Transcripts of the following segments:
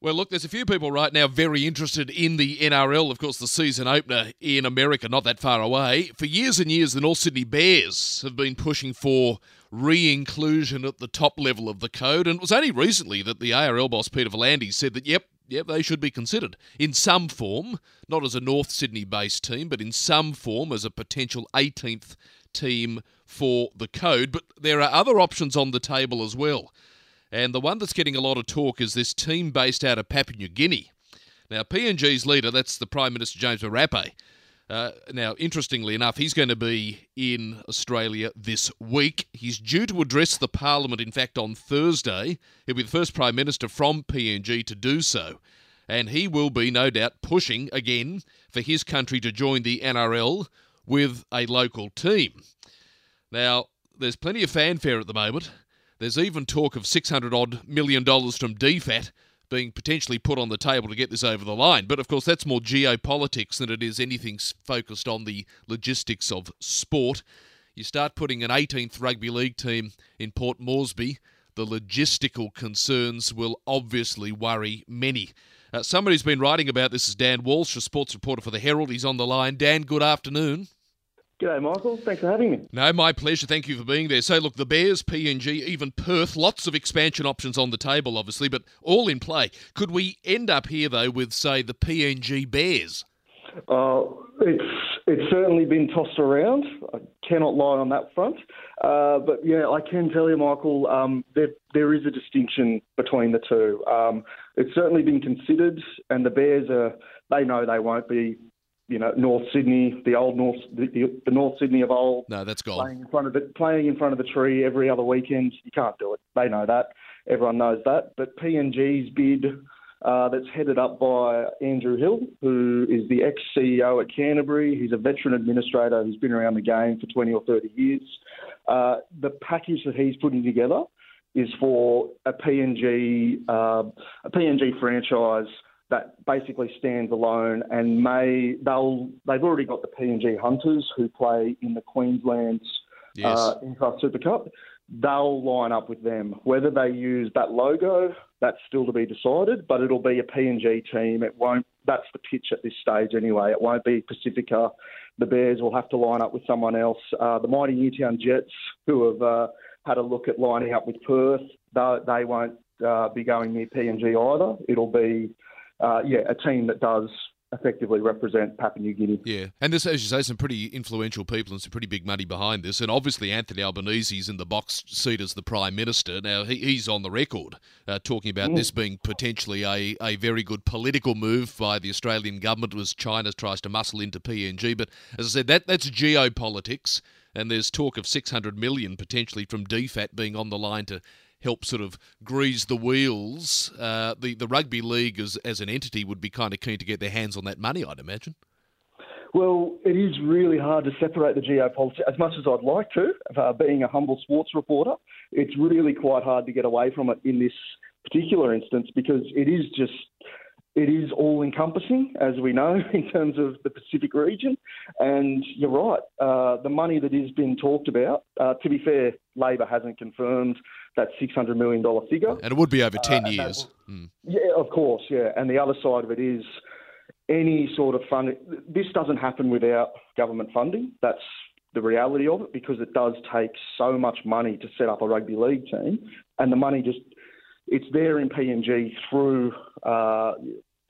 Well, look, there's a few people right now very interested in the NRL. Of course, the season opener in America, not that far away. For years and years, the North Sydney Bears have been pushing for re inclusion at the top level of the code. And it was only recently that the ARL boss, Peter V'landys, said that, yep, yep, they should be considered in some form, not as a North Sydney based team, but in some form as a potential 18th team for the code. But there are other options on the table as well. And the one that's getting a lot of talk is this team based out of Papua New Guinea. Now, PNG's leader, that's the Prime Minister James Marape. Uh, now, interestingly enough, he's going to be in Australia this week. He's due to address the Parliament, in fact, on Thursday. He'll be the first Prime Minister from PNG to do so. And he will be, no doubt, pushing again for his country to join the NRL with a local team. Now, there's plenty of fanfare at the moment. There's even talk of 600 odd million dollars from DFAT being potentially put on the table to get this over the line. But of course, that's more geopolitics than it is anything focused on the logistics of sport. You start putting an 18th rugby league team in Port Moresby, the logistical concerns will obviously worry many. Uh, somebody who's been writing about this is Dan Walsh, a sports reporter for the Herald. He's on the line. Dan, good afternoon. G'day, Michael. Thanks for having me. No, my pleasure. Thank you for being there. So, look, the Bears, PNG, even Perth, lots of expansion options on the table, obviously, but all in play. Could we end up here, though, with, say, the PNG Bears? Uh, it's it's certainly been tossed around. I cannot lie on that front. Uh, but yeah, I can tell you, Michael, um, there there is a distinction between the two. Um, it's certainly been considered, and the Bears are they know they won't be you know, North Sydney, the old North, the, the, North Sydney of old. No, that's gone. Playing in front of the playing in front of the tree every other weekend, you can't do it. They know that. Everyone knows that. But PNG's bid, uh, that's headed up by Andrew Hill, who is the ex CEO at Canterbury. He's a veteran administrator who's been around the game for 20 or 30 years. Uh, the package that he's putting together is for a PNG uh, a PNG franchise that basically stands alone and may they'll they've already got the PNG Hunters who play in the Queensland's yes. uh, Super Cup. They'll line up with them. Whether they use that logo, that's still to be decided. But it'll be a PNG team. It won't. That's the pitch at this stage anyway. It won't be Pacifica. The Bears will have to line up with someone else. Uh, the mighty Newtown Jets, who have uh, had a look at lining up with Perth, they, they won't uh, be going near PNG either. It'll be uh, yeah, a team that does effectively represent Papua New Guinea. Yeah, and there's, as you say, some pretty influential people and some pretty big money behind this. And obviously, Anthony Albanese's in the box seat as the Prime Minister. Now, he, he's on the record uh, talking about mm. this being potentially a, a very good political move by the Australian government as China tries to muscle into PNG. But as I said, that that's geopolitics. And there's talk of 600 million potentially from DFAT being on the line to help sort of grease the wheels. Uh, the the rugby league as as an entity would be kind of keen to get their hands on that money, I'd imagine. Well, it is really hard to separate the geopolitics. As much as I'd like to, uh, being a humble sports reporter, it's really quite hard to get away from it in this particular instance because it is just it is all encompassing, as we know, in terms of the Pacific region. And you're right, uh, the money that is being talked about, uh, to be fair, Labor hasn't confirmed that $600 million figure. And it would be over 10 uh, years. mm. Yeah, of course, yeah. And the other side of it is any sort of funding. This doesn't happen without government funding. That's the reality of it because it does take so much money to set up a rugby league team. And the money just, it's there in PNG through uh,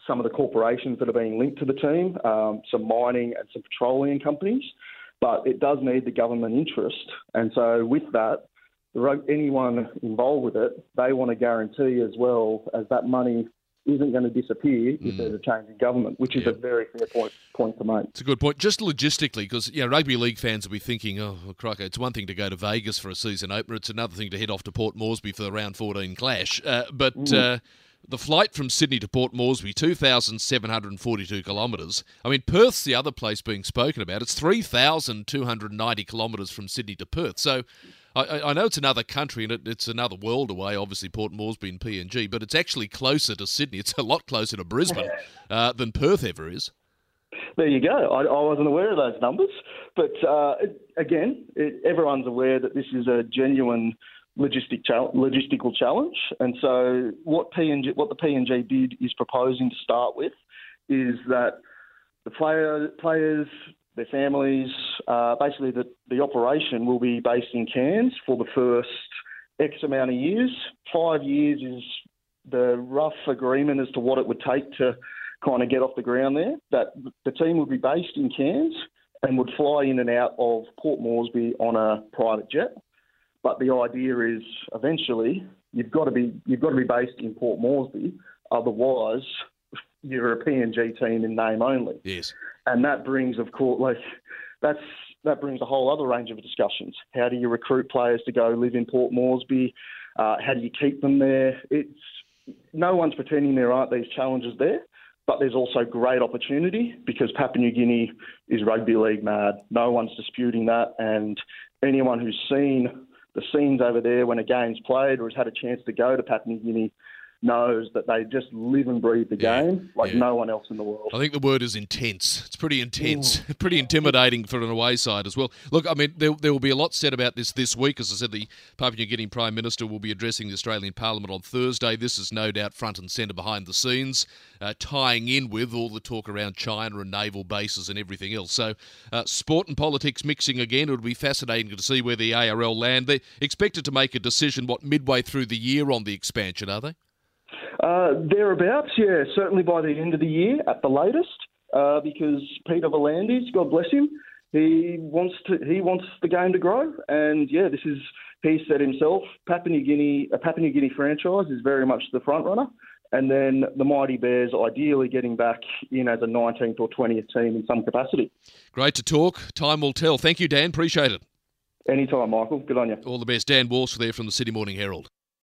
some of the corporations that are being linked to the team, um, some mining and some petroleum companies, but it does need the government interest. And so, with that, anyone involved with it, they want to guarantee as well as that money isn't going to disappear if mm. there's a change in government, which is a very fair point point to make. It's a good point. Just logistically, because you know, rugby league fans will be thinking, "Oh, crikey, it's one thing to go to Vegas for a season opener; it's another thing to head off to Port Moresby for the round 14 clash." Uh, but mm. uh, the flight from Sydney to Port Moresby, 2,742 kilometres. I mean, Perth's the other place being spoken about. It's 3,290 kilometres from Sydney to Perth. So I, I, know it's another country and it, it's another world away, obviously, Port Moresby and PNG, but it's actually closer to Sydney. It's a lot closer to Brisbane uh, than Perth ever is. There you go. I, I wasn't aware of those numbers. But uh, again, it, everyone's aware that this is a genuine logistic logistical challenge. And so what PNG, what the PNG bid is proposing to start with is that the player, players, their families, uh, basically the, the operation will be based in Cairns for the first X amount of years. Five years is the rough agreement as to what it would take to kind of get off the ground there. That the team would be based in Cairns and would fly in and out of Port Moresby on a private jet. But the idea is eventually you've got to be you've got to be based in Port Moresby, otherwise you're a team in name only. Yes, and that brings, of course, like that's that brings a whole other range of discussions. How do you recruit players to go live in Port Moresby? Uh, how do you keep them there? It's no one's pretending there aren't these challenges there, but there's also great opportunity because Papua New Guinea is rugby league mad. No one's disputing that, and anyone who's seen the scenes over there when a game's played or has had a chance to go to Papua New Guinea knows that they just live and breathe the yeah, game like yeah. no one else in the world. I think the word is intense. It's pretty intense, pretty intimidating for an away side as well. Look, I mean, there, there will be a lot said about this this week. As I said, the Papua New Guinea Prime Minister will be addressing the Australian Parliament on Thursday. This is no doubt front and centre behind the scenes, uh, tying in with all the talk around China and naval bases and everything else. So, uh, sport and politics mixing again. It would be fascinating to see where the ARL land. They're expected to make a decision, what, midway through the year on the expansion, are they? Uh, thereabouts, yeah, certainly by the end of the year at the latest, uh, because Peter V'landys, God bless him, he wants to he wants the game to grow, and yeah, this is he said himself, Papua New Guinea, a Papua New Guinea franchise is very much the front runner, and then the Mighty Bears ideally getting back in as a 19th or 20th team in some capacity. Great to talk. Time will tell. Thank you, Dan. Appreciate it. Anytime, Michael. Good on you. All the best. Dan Walsh there from the Sydney Morning Herald.